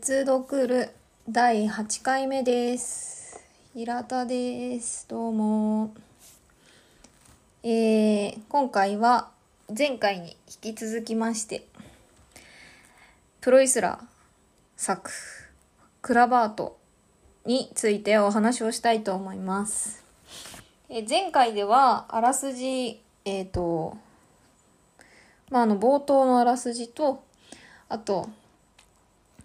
鉄ドクル第8回目です。平田です。どうも。えー、今回は前回に引き続きまして、プロイスラー作クラバートについてお話をしたいと思います。えー前回ではあらすじ、えっ、と、まあ、あの冒頭のあらすじと、あと、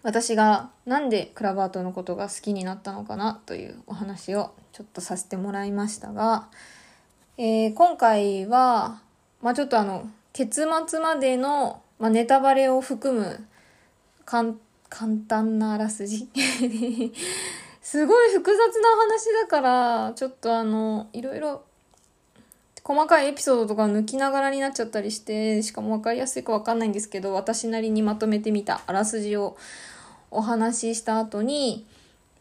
私がなんでクラバートのことが好きになったのかなというお話をちょっとさせてもらいましたが、えー今回は、まあ、ちょっとあの結末までの、まあ、ネタバレを含む簡単なあらすじ。すごい複雑な話だからちょっとあのいろいろ細かいエピソードとか抜きながらになっちゃったりしてしかも分かりやすいか分かんないんですけど私なりにまとめてみたあらすじをお話しした後に、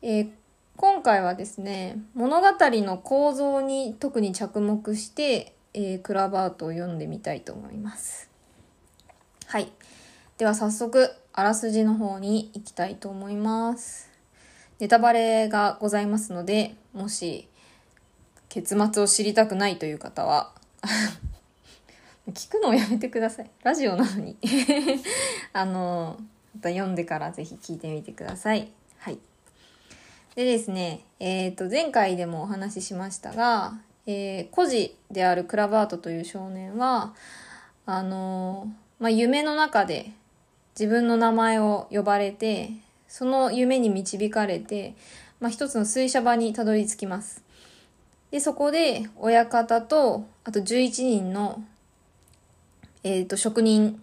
えー今回はですね物語の構造に特に着目して、えークラバートを読んでみたいと思います。はい。では早速あらすじの方に行きたいと思います。ネタバレがございますのでもし結末を知りたくないという方は 聞くのをやめてください。ラジオなのに。あのまた読んでからぜひ聞いてみてください。はい。でですねえっ、と前回でもお話ししましたが、えー孤児であるクラバートという少年はあのまあ、夢の中で自分の名前を呼ばれてその夢に導かれて、まあ、一つの水車場にたどり着きます。でそこで親方とあと11人の、えー、と職人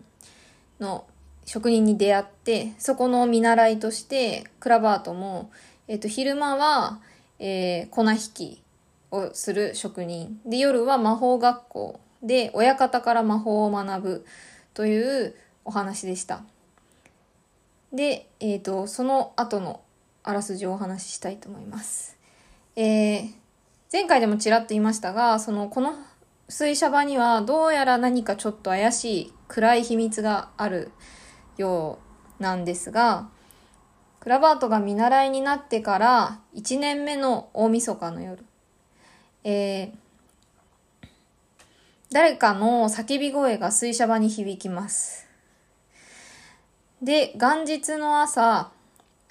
の職人に出会ってそこの見習いとしてクラバートも、えー、と昼間は、えー粉引きをする職人。で夜は魔法学校で親方から魔法を学ぶというお話でした。で、えー、とその後のあらすじをお話ししたいと思います、えー前回でもちらっと言いましたがそのこの水車場にはどうやら何かちょっと怪しい暗い秘密があるようなんですがクラバートが見習いになってから1年目の大晦日の夜、えー誰かの叫び声が水車場に響きます。で、元日の朝、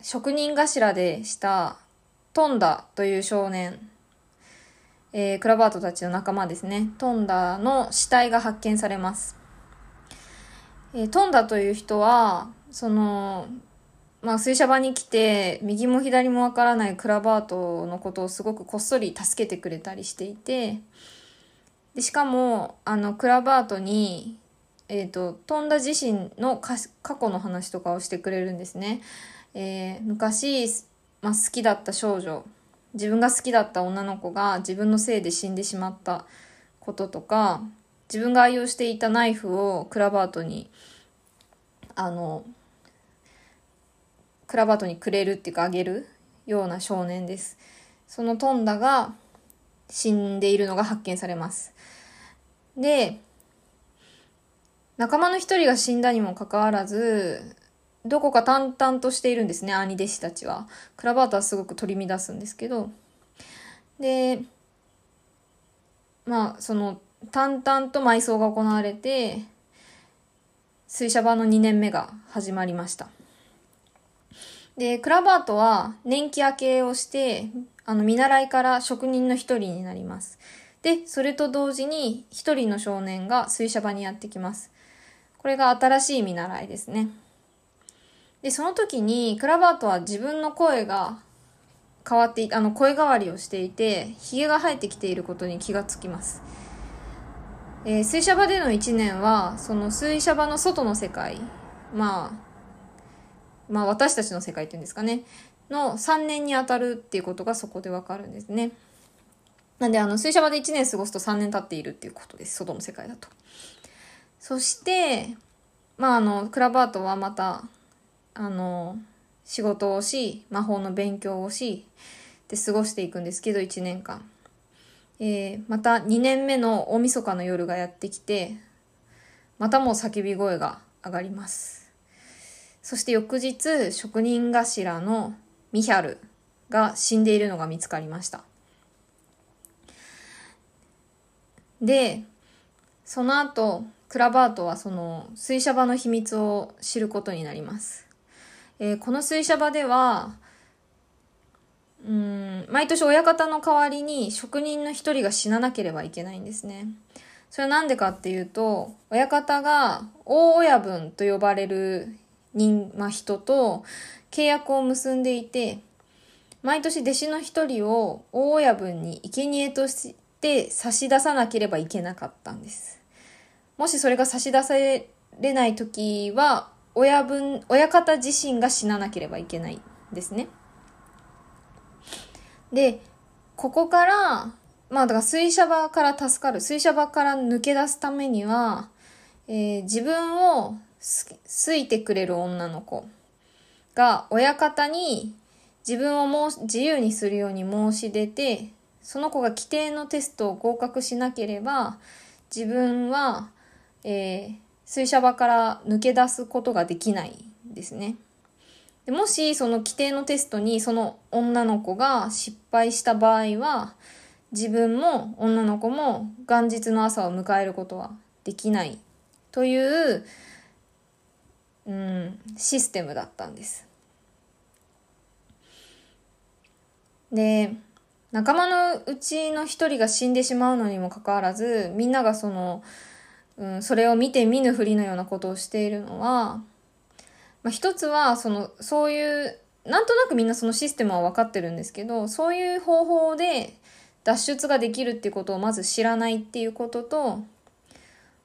職人頭でしたトンダという少年、えークラバートたちの仲間ですね。トンダの死体が発見されます。えートンダという人は、その、まあ、水車場に来て、右も左もわからないクラバートのことをすごくこっそり助けてくれたりしていて、でしかも、あの、クラバートに、えっ、と、トンダ自身の過去の話とかをしてくれるんですね。えー昔、まあ、好きだった少女、自分が好きだった女の子が自分のせいで死んでしまったこととか、自分が愛用していたナイフをクラバートに、あの、クラバートにくれるっていうかあげるような少年です。そのトンダが死んでいるのが発見されます。で、仲間の一人が死んだにもかかわらず、どこか淡々としているんですね、兄弟子たちは。クラバートはすごく取り乱すんですけど。で、まあ、その、淡々と埋葬が行われて、水車場の2年目が始まりました。で、クラバートは年季明けをして、あの、見習いから職人の一人になります。で、それと同時に一人の少年が水車場にやってきます。これが新しい見習いですね。で、その時にクラバートは自分の声が変わっていあの、声変わりをしていて、髭が生えてきていることに気がつきます。えー水車場での1年は、その水車場の外の世界、まあ、まあ私たちの世界っていうんですかね、の3年に当たるっていうことがそこでわかるんですね。なんであの水車場で1年過ごすと3年経っているっていうことです。外の世界だと。そして、まああの、クラバートはまた、あの、仕事をし、魔法の勉強をし、で過ごしていくんですけど、1年間。えーまた2年目の大晦日の夜がやってきて、またも叫び声が上がります。そして翌日職人頭のミヒャルが死んでいるのが見つかりましたでその後クラバートはその水車場の秘密を知ることになります、えー、この水車場ではうん毎年親方の代わりに職人の一人が死ななければいけないんですねそれは何でかっていうと親方が大親分と呼ばれる人、まあ、人と契約を結んでいて毎年弟子の一人を大親分に生贄として差し出さなければいけなかったんです。もしそれが差し出されない時は親分親方自身が死ななければいけないんですね。でここからまあだから水車場から助かる水車場から抜け出すためには、えー、自分を好いてくれる女の子が親方に自分をもう自由にするように申し出てその子が規定のテストを合格しなければ自分は、えー、水車場から抜け出すことができないんですね。でもしその規定のテストにその女の子が失敗した場合は自分も女の子も元日の朝を迎えることはできないという、うん、システムだったんです。で仲間のうちの一人が死んでしまうのにもかかわらずみんながその、うん、それを見て見ぬふりのようなことをしているのは、まあ、一つはそのそういうなんとなくみんなそのシステムは分かってるんですけどそういう方法で脱出ができるっていうことをまず知らないっていうことと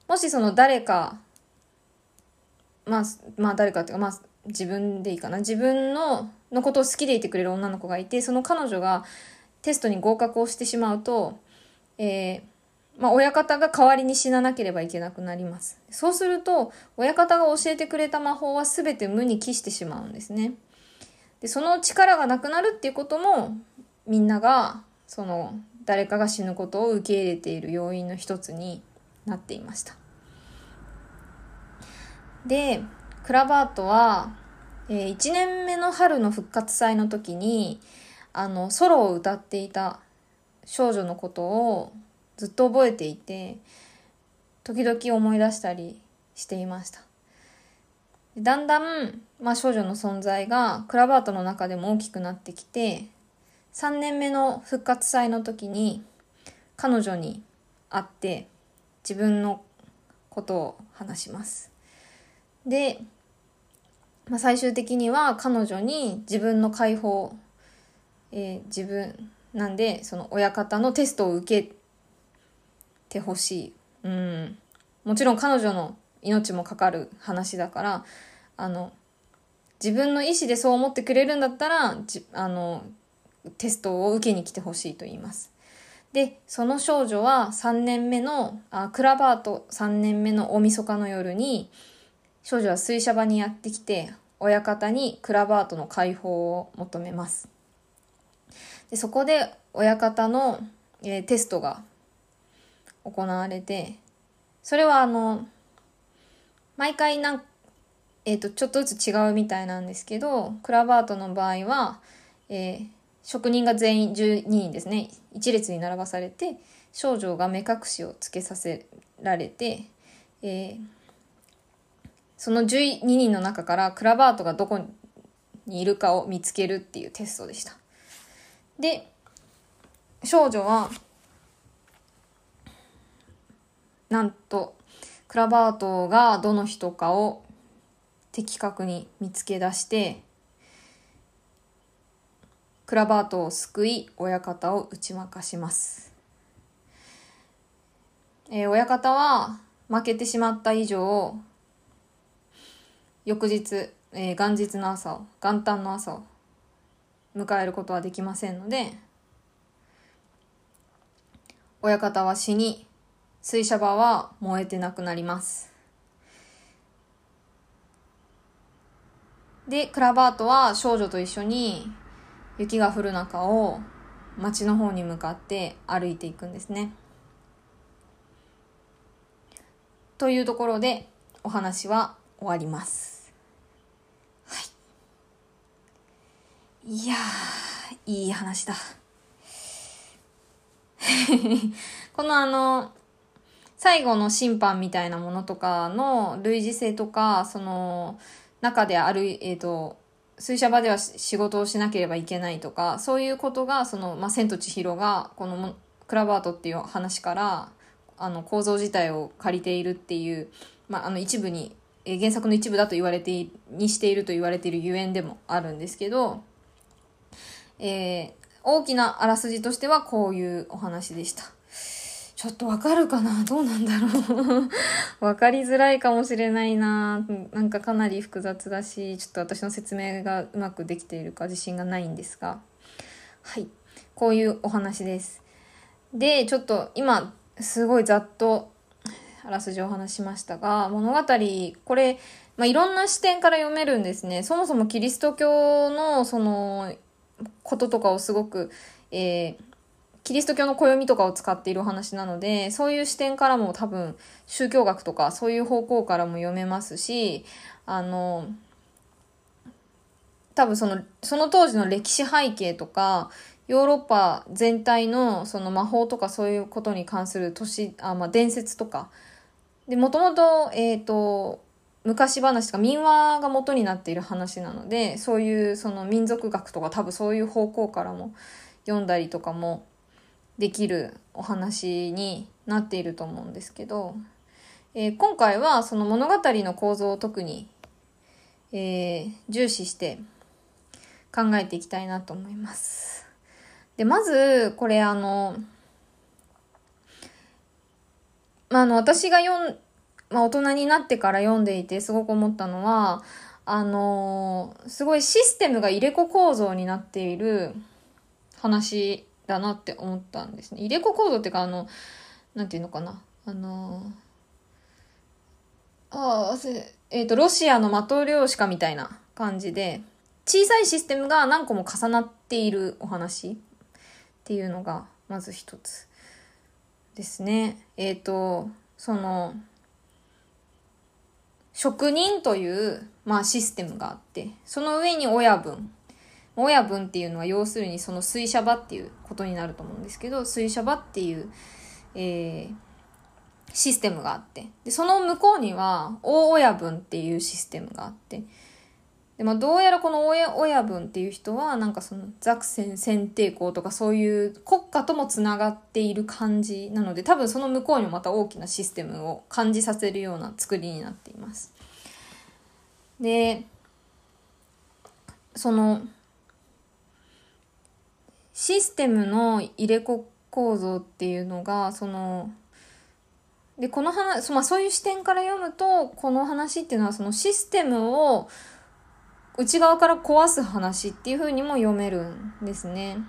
もしその誰かまあまあ誰かっていうかまあ自分でいいかな。自分ののことを好きでいてくれる女の子がいてその彼女がテストに合格をしてしまうと、えー、まあ、親方が代わりに死ななければいけなくなります。そうすると、親方が教えてくれた魔法は全て無に帰してしまうんですね。で、その力がなくなるっていうことも、みんなが、その、誰かが死ぬことを受け入れている要因の一つになっていました。で、クラバートは、えー、1年目の春の復活祭の時に、あの、ソロを歌っていた少女のことをずっと覚えていて、時々思い出したりしていました。だんだん、まあ、少女の存在がクラバートの中でも大きくなってきて、3年目の復活祭の時に彼女に会って自分のことを話します。で、まあ、最終的には彼女に自分の解放えー、自分なんでその親方のテストを受けてほしい。うん。もちろん彼女の命もかかる話だから、あの、自分の意思でそう思ってくれるんだったら、じあの、テストを受けに来てほしいと言います。で、その少女は3年目の、あクラバート3年目の大晦日の夜に、少女は水車場にやってきて、親方にクラバートの解放を求めます。でそこで親方の、えー、テストが行われてそれはあの毎回なん、えーと、ちょっとずつ違うみたいなんですけどクラバートの場合は、えー、職人が全員12人ですね一列に並ばされて少女が目隠しをつけさせられて、えー、その12人の中からクラバートがどこにいるかを見つけるっていうテストでした。で少女はなんとクラバートがどの人かを的確に見つけ出してクラバートを救い親方を打ち負かします、えー、親方は負けてしまった以上翌日、えー、元日の朝を元旦の朝を迎えることはできませんので親方は死に水車場は燃えてなくなります。でクラバートは少女と一緒に雪が降る中を町の方に向かって歩いていくんですね。というところでお話は終わります。はい。いや、いい話だ。このあの、最後の審判みたいなものとかの類似性とか、その、中である、えっ、ー、と、水車場では仕事をしなければいけないとか、そういうことが、その、まあ、千と千尋が、この、クラブアートっていう話から、あの、構造自体を借りているっていう、まあ、あの、一部に、えー、原作の一部だと言われて、にしていると言われているゆえんでもあるんですけど、えー、大きなあらすじとしてはこういうお話でした。ちょっとわかるかな？どうなんだろう わかりづらいかもしれないななんかかなり複雑だし、ちょっと私の説明がうまくできているか自信がないんですが。はい。こういうお話です。で、ちょっと今、すごいざっとあらすじをお話しましたが、物語、これ、まあ、いろんな視点から読めるんですね。そもそもキリスト教の、その、こととかをすごく、えー、キリスト教の暦とかを使っているお話なので、そういう視点からも多分宗教学とかそういう方向からも読めますし、あの、多分その、その当時の歴史背景とか、ヨーロッパ全体のその魔法とかそういうことに関する都市、あ、まあ、伝説とか。で、もともと、えっ、ー、と、昔話とか民話が元になっている話なので、そういうその民族学とか多分そういう方向からも読んだりとかもできるお話になっていると思うんですけど、えー、今回はその物語の構造を特に、えー、重視して考えていきたいなと思います。で、まず、これあの、まあ、あの、私が読ん、まあ、大人になってから読んでいてすごく思ったのは、あのすごいシステムが入れ子構造になっている話だなって思ったんですね。入れ子構造っていうか、あの、なんていうのかな。あのああ、えっ、ー、と、ロシアの的量子化みたいな感じで、小さいシステムが何個も重なっているお話っていうのが、まず一つですね。えっ、ー、と、その、職人という、まあ、システムがあって、その上に親分親分っていうのは要するにその水車場っていうことになると思うんですけど、水車場っていう、えー、システムがあって、で、その向こうには大親分っていうシステムがあって、で、まあ、どうやらこの親親分っていう人は、なんかそのザクセン選定校とかそういう国家ともつながっている感じなので、多分その向こうにもまた大きなシステムを感じさせるような作りになっています。で、その、システムの入れ子構造っていうのが、その、で、この話、まあ、そういう視点から読むと、この話っていうのはそのシステムを内側から壊す話っていう風にも読めるんですね。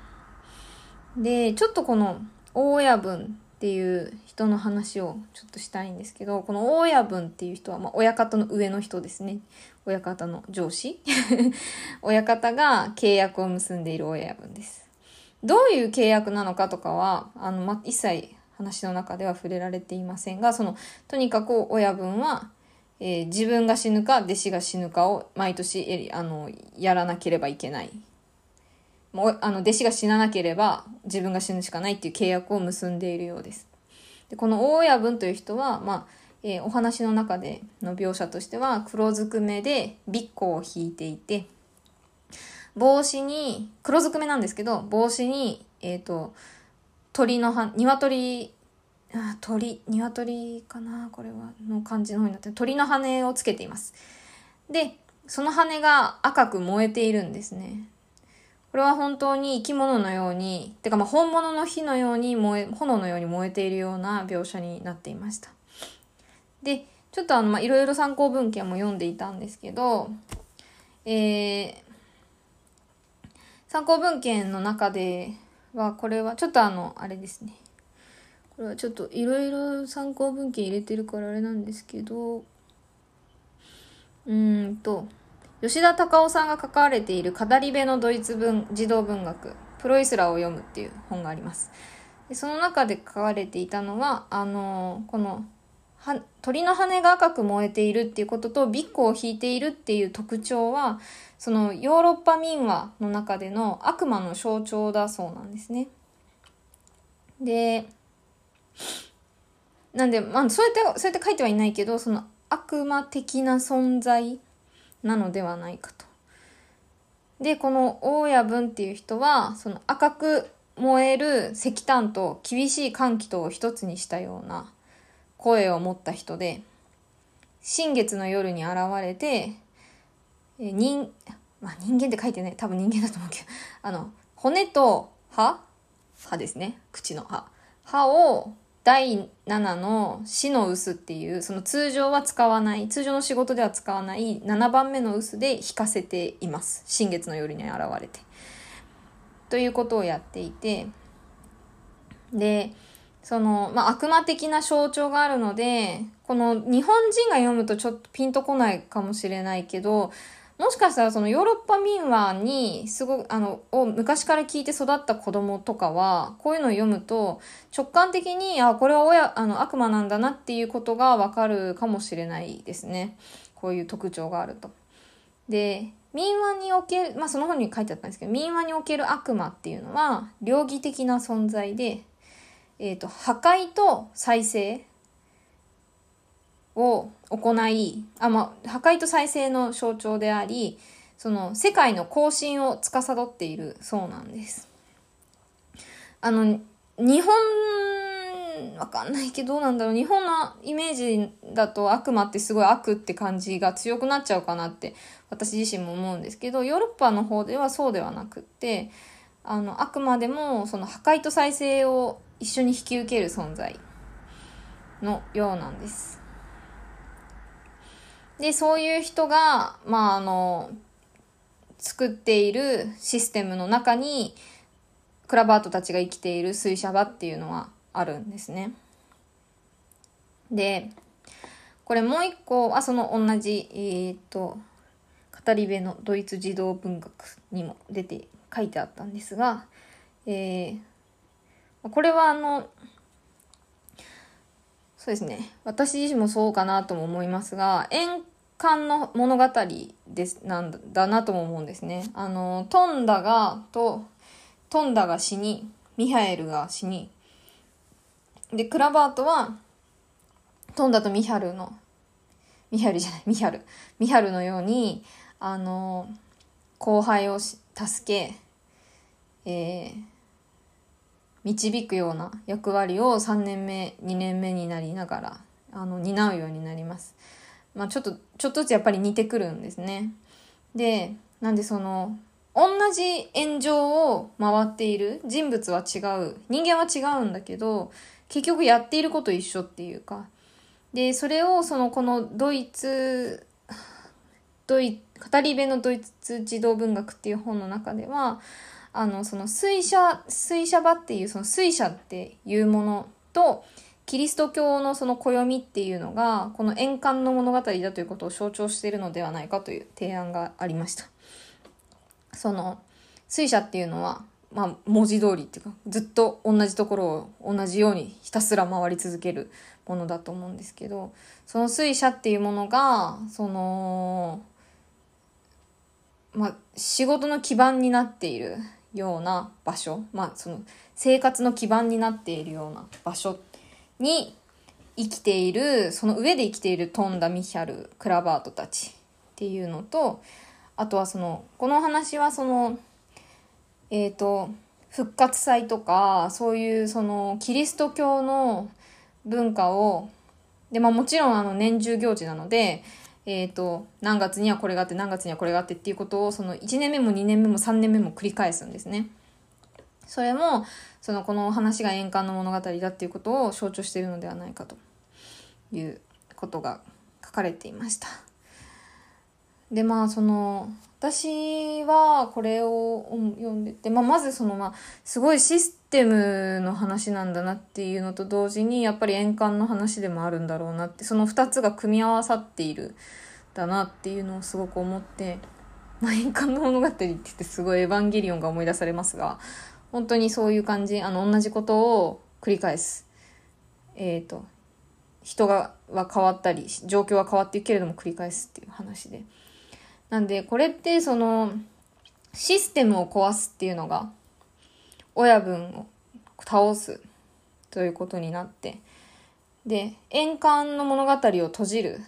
で、ちょっとこの大親分っていう人の話をちょっとしたいんですけど、この大親分っていう人は、まあ、親方の上の人ですね。親方の上司親方が契約を結んでいる親分です。どういう契約なのかとかは、あの、ま、一切話の中では触れられていませんが、その、とにかく親分は、えー、自分が死ぬか弟子が死ぬかを毎年あのやらなければいけない。もうあの弟子が死ななければ自分が死ぬしかないっていう契約を結んでいるようです。でこの大親分という人は、まあえー、お話の中での描写としては黒ずくめでビッコを引いていて帽子に、黒ずくめなんですけど、帽子に、えっ、ー、と、鳥の羽、鶏、あ、鳥、鶏かなこれは、の感じの方になって鳥の羽をつけています。で、その羽が赤く燃えているんですね。これは本当に生き物のように、てかまあ本物の火のように燃え、炎のように燃えているような描写になっていました。で、ちょっとあの、まあ、いろいろ参考文献も読んでいたんですけど、えー、参考文献の中では、これはちょっとあの、あれですね。これはちょっといろいろ参考文献入れてるからあれなんですけど、うーんと、吉田隆夫さんが書かれている語り部のドイツ文児童文学、プロイスラーを読むっていう本があります。でその中で書かれていたのは、あの、このは鳥の羽が赤く燃えているっていうこととビッグを引いているっていう特徴はそのヨーロッパ民話の中での悪魔の象徴だそうなんですね。でなんで、まあ、そうやって、そうやって書いてはいないけど、その悪魔的な存在なのではないかと。で、この大家文っていう人は、その赤く燃える石炭と厳しい寒気とを一つにしたような声を持った人で、新月の夜に現れて、え人、まあ人間って書いてね、多分人間だと思うけど、あの、骨と歯？歯ですね。口の歯。歯を第7の死の臼っていうその通常は使わない通常の仕事では使わない7番目の臼で引かせています新月の夜に現れて。ということをやっていてでその、まあ、悪魔的な象徴があるのでこの日本人が読むとちょっとピンとこないかもしれないけどもしかしたらそのヨーロッパ民話にすごく、あの、を昔から聞いて育った子供とかは、こういうのを読むと、直感的に、あ、これは親、あの、悪魔なんだなっていうことがわかるかもしれないですね。こういう特徴があると。で、民話における、まあその本に書いてあったんですけど、民話における悪魔っていうのは、両義的な存在で、えっ、ー、と、破壊と再生を行い、あ、まあ、破壊と再生の象徴であり、その世界の更新を司っているそうなんです。あの、日本、わかんないけどどうなんだろう。日本のイメージだと悪魔ってすごい悪って感じが強くなっちゃうかなって私自身も思うんですけど、ヨーロッパの方ではそうではなくって、あの、あくまでもその破壊と再生を一緒に引き受ける存在のようなんです。で、そういう人が、まあ、あの、作っているシステムの中に、クラバートたちが生きている水車場っていうのはあるんですね。で、これもう一個はその同じ、えー、っと、語り部のドイツ児童文学にも出て書いてあったんですが、えー、これはあの、そうですね。私自身もそうかなとも思いますが、円環の物語です、なんだなとも思うんですね。あの、トンダが、と、トンダが死に、ミハエルが死に、で、クラバートは、トンダとミハルの、ミハルじゃない、ミハル。ミハルのように、あの、後輩を助け、えー、導くような役割を3年目2年目になりながらあの担うようになります。まあ、ちょっとちょっとずつやっぱり似てくるんですね。でなんでその同じ炎上を回っている人物は違う人間は違うんだけど結局やっていること一緒っていうかでそれをそのこのドイツドイ語り部のドイツ児童文学っていう本の中ではあの、その水車、水車場っていうその水車っていうものと、キリスト教のその暦っていうのが、この円環の物語だということを象徴しているのではないかという提案がありました。その、水車っていうのは、まあ、文字通りっていうか、ずっと同じところを同じようにひたすら回り続けるものだと思うんですけど、その水車っていうものが、その、まあ、仕事の基盤になっているような場所、まあ、その生活の基盤になっているような場所に生きているその上で生きているトンダ・ミヒャル・クラバートたちっていうのとあとはそのこの話はそのえっ、ー、と復活祭とかそういうそのキリスト教の文化をで、まあ、もちろんあの年中行事なのでえっ、ー、と、何月にはこれがあって何月にはこれがあってっていうことを、その1年目も2年目も3年目も繰り返すんですね。それも、そのこの話が円環の物語だっていうことを象徴しているのではないかということが書かれていました。で、まあ、その、私はこれを読んでて、まあ、まずその、まあ、すごいシステムの話なんだなっていうのと同時に、やっぱり円環の話でもあるんだろうなって、その二つが組み合わさっているだなっていうのをすごく思って、まあ、円環の物語って言ってすごいエヴァンゲリオンが思い出されますが、本当にそういう感じ、あの、同じことを繰り返す。えっ、ー、と、人がは変わったり状況は変わっていくけれども繰り返すっていう話でなんでこれってそのシステムを壊すっていうのが親分を倒すということになってで円環の物語を閉じる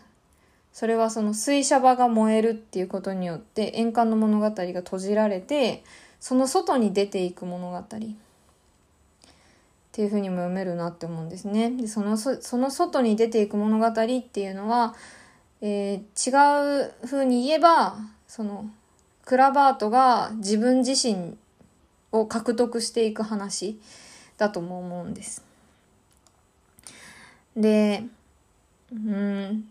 それはその水車場が燃えるっていうことによって円環の物語が閉じられてその外に出ていく物語っていうふうにも読めるなって思うんですね。でそのその外に出ていく物語っていうのは、えー、違うふうに言えばそのクラバートが自分自身を獲得していく話だとも思うんです。で、うん、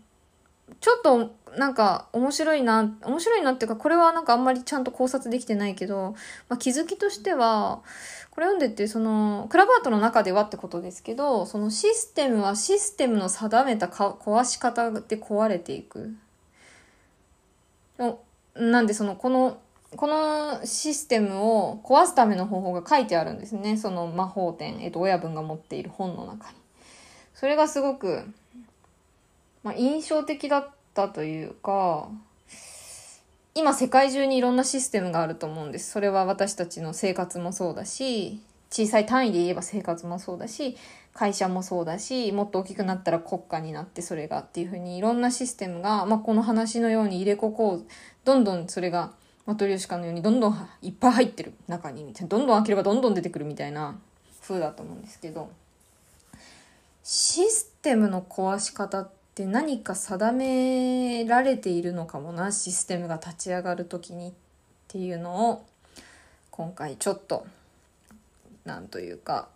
ちょっとなんか面白いな、面白いなっていうか、これはなんかあんまりちゃんと考察できてないけど、まあ、気づきとしては、これ読んでて、その、クラバートの中ではってことですけど、そのシステムはシステムの定めたか壊し方で壊れていく。なんでその、この、このシステムを壊すための方法が書いてあるんですね。その魔法典、えっと、親分が持っている本の中に。それがすごく、まあ、印象的だったというか、今世界中にいろんなシステムがあると思うんです。それは私たちの生活もそうだし、小さい単位で言えば生活もそうだし、会社もそうだし、もっと大きくなったら国家になってそれがっていうふうにいろんなシステムが、まあ、この話のように入れ子こう、どんどんそれがマトリョシカのようにどんどんいっぱい入ってる中にみたいな、どんどん開ければどんどん出てくるみたいな風だと思うんですけど、システムの壊し方ってで何か定められているのかもなシステムが立ち上がる時にっていうのを今回ちょっとなんというか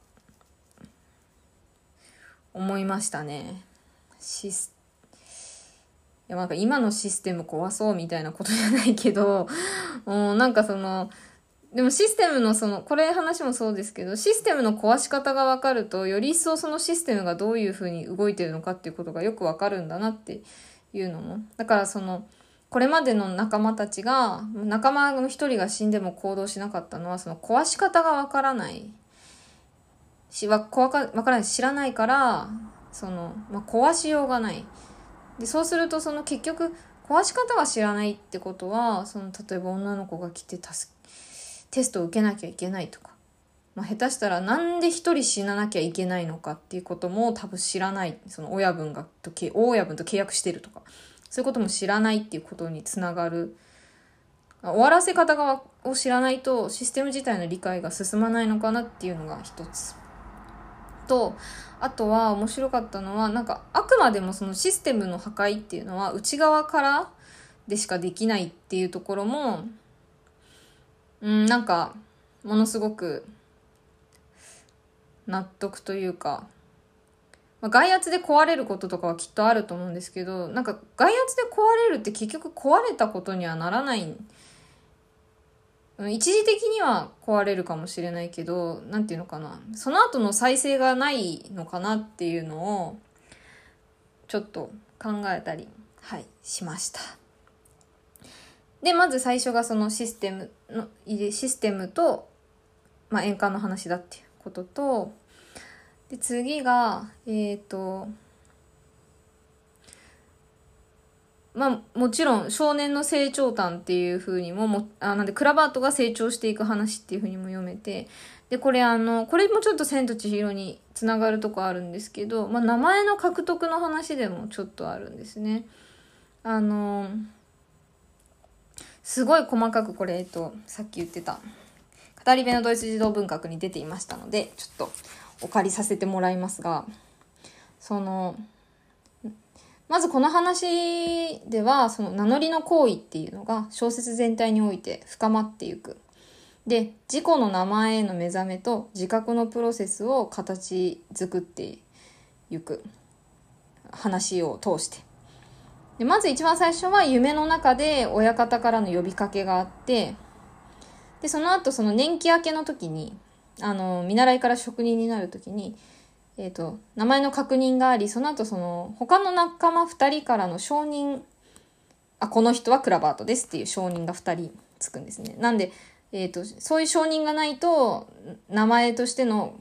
思いましたね。シスいやなんか今のシステム壊そうみたいなことじゃないけど、もうなんかそのでもシステムのその、これ話もそうですけど、システムの壊し方がわかると、より一層そのシステムがどういうふうに動いてるのかっていうことがよくわかるんだなっていうのも。だからその、これまでの仲間たちが、仲間の一人が死んでも行動しなかったのは、その壊し方がわからない。し、わ、わからない、知らないから、その、まあ、壊しようがない。で、そうするとその結局、壊し方が知らないってことは、その、例えば女の子が来て助けテストを受けなきゃいけないとか、まあ、下手したらなんで一人死ななきゃいけないのかっていうことも多分知らない、その親分が、と、大親分と契約してるとか、そういうことも知らないっていうことにつながる。終わらせ方がを知らないとシステム自体の理解が進まないのかなっていうのが一つ。と、あとは面白かったのは、なんかあくまでもそのシステムの破壊っていうのは内側からでしかできないっていうところも、うん、なんか、ものすごく、納得というか、まあ、外圧で壊れることとかはきっとあると思うんですけど、なんか外圧で壊れるって結局壊れたことにはならない。一時的には壊れるかもしれないけど、なんていうのかな。その後の再生がないのかなっていうのを、ちょっと考えたり、はい、しました。で、まず最初がそのシステムの、システムと、まあ、円環の話だっていうことと、で、次が、えっ、ー、と、まあ、もちろん少年の成長譚っていう風にもも、あ、なんでクラバートが成長していく話っていう風にも読めて、で、これあの、これもちょっと千と千尋につながるとこあるんですけど、まあ、名前の獲得の話でもちょっとあるんですね。あの、すごい細かくこれ、えっと、さっき言ってた、語り部のドイツ児童文学に出ていましたので、ちょっとお借りさせてもらいますが、その、まずこの話では、その名乗りの行為っていうのが小説全体において深まっていく。で、自己の名前への目覚めと自覚のプロセスを形作っていく話を通して。でまず一番最初は夢の中で親方からの呼びかけがあって、で、その後その年季明けの時に、あの、見習いから職人になる時に、え、ー、と、名前の確認があり、その後その、他の仲間二人からの承認、あ、この人はクラバートですっていう承認が二人つくんですね。なんで、えっ、ー、と、そういう承認がないと、名前としての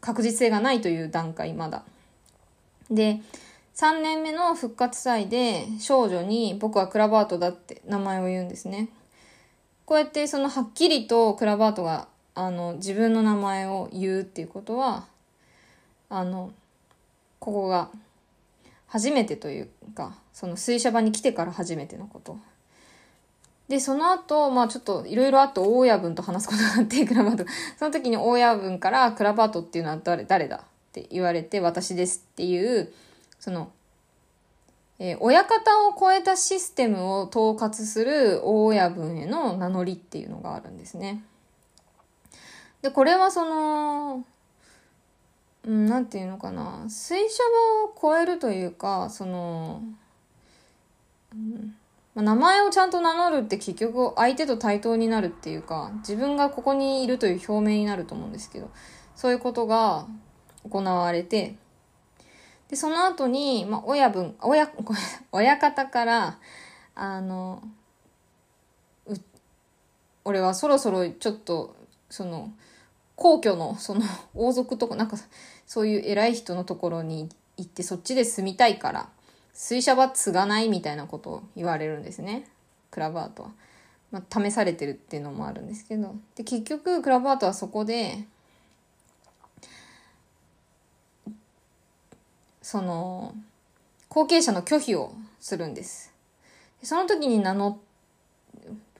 確実性がないという段階、まだ。で、3年目の復活祭で少女に僕はクラバートだって名前を言うんですね。こうやってそのはっきりとクラバートがあの自分の名前を言うっていうことはあのここが初めてというかその水車場に来てから初めてのことでその後まあちょっといろいろあって大親分と話すことがあってクラバートその時に大親分からクラバートっていうのは誰誰だって言われて私ですっていうその、えー、親方を超えたシステムを統括する大親分への名乗りっていうのがあるんですね。でこれはそのうん、なんていうのかな水車場を超えるというかその、うんまあ、名前をちゃんと名乗るって結局相手と対等になるっていうか自分がここにいるという表明になると思うんですけどそういうことが行われてでその後に、まあ、親分親 親方からあの俺はそろそろちょっとその皇居のその王族とかなんかそういう偉い人のところに行ってそっちで住みたいから水車は継がないみたいなことを言われるんですねクラバートは。まあ、試されてるっていうのもあるんですけどで結局クラバートはそこでその後継者の拒否をするんですその時に名乗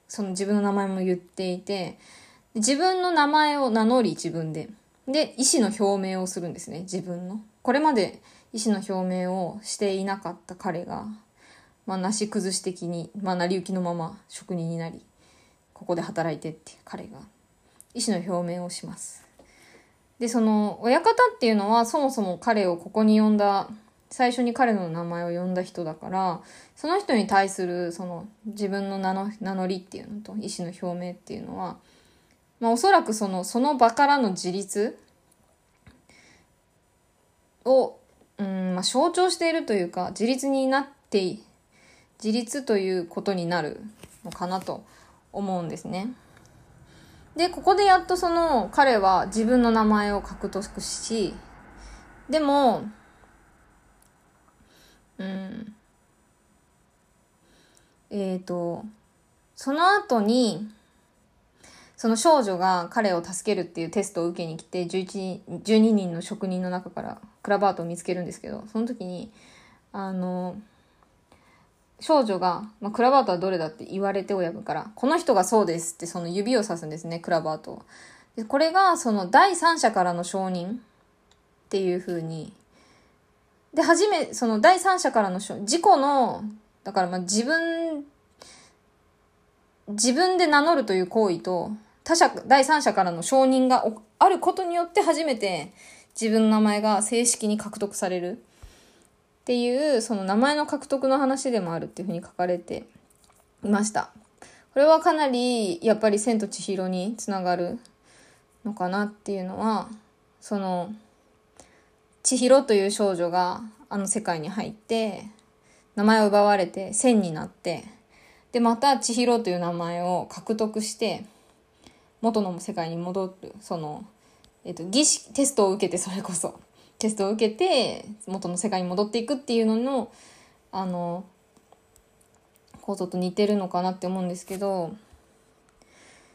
その自分の名前も言っていて自分の名前を名乗り自分で。で、意思の表明をするんですね、自分の。これまで意思の表明をしていなかった彼が、まあ、なし崩し的に、まあ、成り行きのまま職人になり、ここで働いてって彼が、意思の表明をします。で、その、親方っていうのは、そもそも彼をここに呼んだ、最初に彼の名前を呼んだ人だから、その人に対する、その、自分の名の名乗りっていうのと、意思の表明っていうのは、まあ、おそらくそのその場からの自立を、うんまあ、象徴しているというか自立になって自立ということになるのかなと思うんですね。でここでやっとその彼は自分の名前を獲得しでもうんえっ、ー、とその後にその少女が彼を助けるっていうテストを受けに来て11 12人の職人の中からクラバートを見つけるんですけどその時にあの少女が、まあ、クラバートはどれだって言われて親分からこの人がそうですってその指を指すんですねクラバートを。でこれがその第三者からの承認っていう風にで初めその第三者からの自己のだからまあ自分自分で名乗るという行為と他者、第三者からの承認があることによって初めて自分の名前が正式に獲得されるっていう、その名前の獲得の話でもあるっていうふうに書かれていました。これはかなりやっぱり千と千尋につながるのかなっていうのは、その、千尋という少女があの世界に入って、名前を奪われて千になって、で、また千尋という名前を獲得して、元の世界に戻るその、えっと、儀式テストを受けてそれこそテストを受けて元の世界に戻っていくっていうののあの構造と似てるのかなって思うんですけど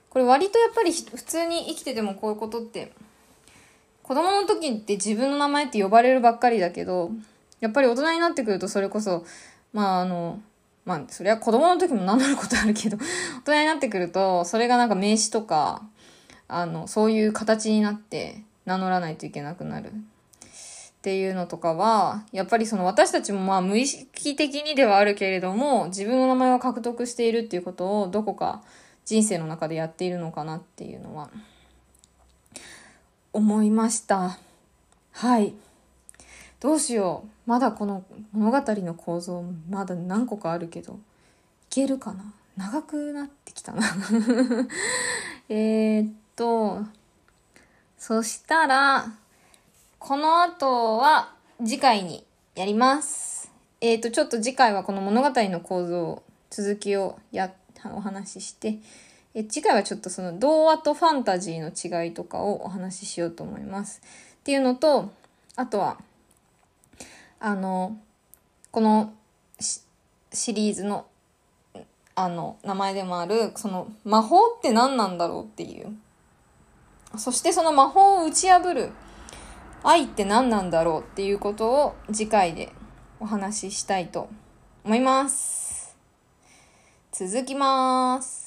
これ割とやっぱり普通に生きててもこういうことって子供の時って自分の名前って呼ばれるばっかりだけどやっぱり大人になってくるとそれこそまああのまあ、それは子供の時も名乗ることあるけど、大人になってくると、それがなんか名詞とか、あの、そういう形になって名乗らないといけなくなる。っていうのとかは、やっぱりその私たちもまあ無意識的にではあるけれども、自分の名前を獲得しているっていうことをどこか人生の中でやっているのかなっていうのは、思いました。はい。どうしよう。まだこの物語の構造まだ何個かあるけどいけるかな長くなってきたな えっとそしたらこの後は次回にやります。えっ、ー、とちょっと次回はこの物語の構造続きをやお話ししてえ次回はちょっとその童話とファンタジーの違いとかをお話ししようと思います。っていうのとあとはあの、このシリーズのあの名前でもあるその魔法って何なんだろうっていう。そしてその魔法を打ち破る愛って何なんだろうっていうことを次回でお話ししたいと思います。続きます。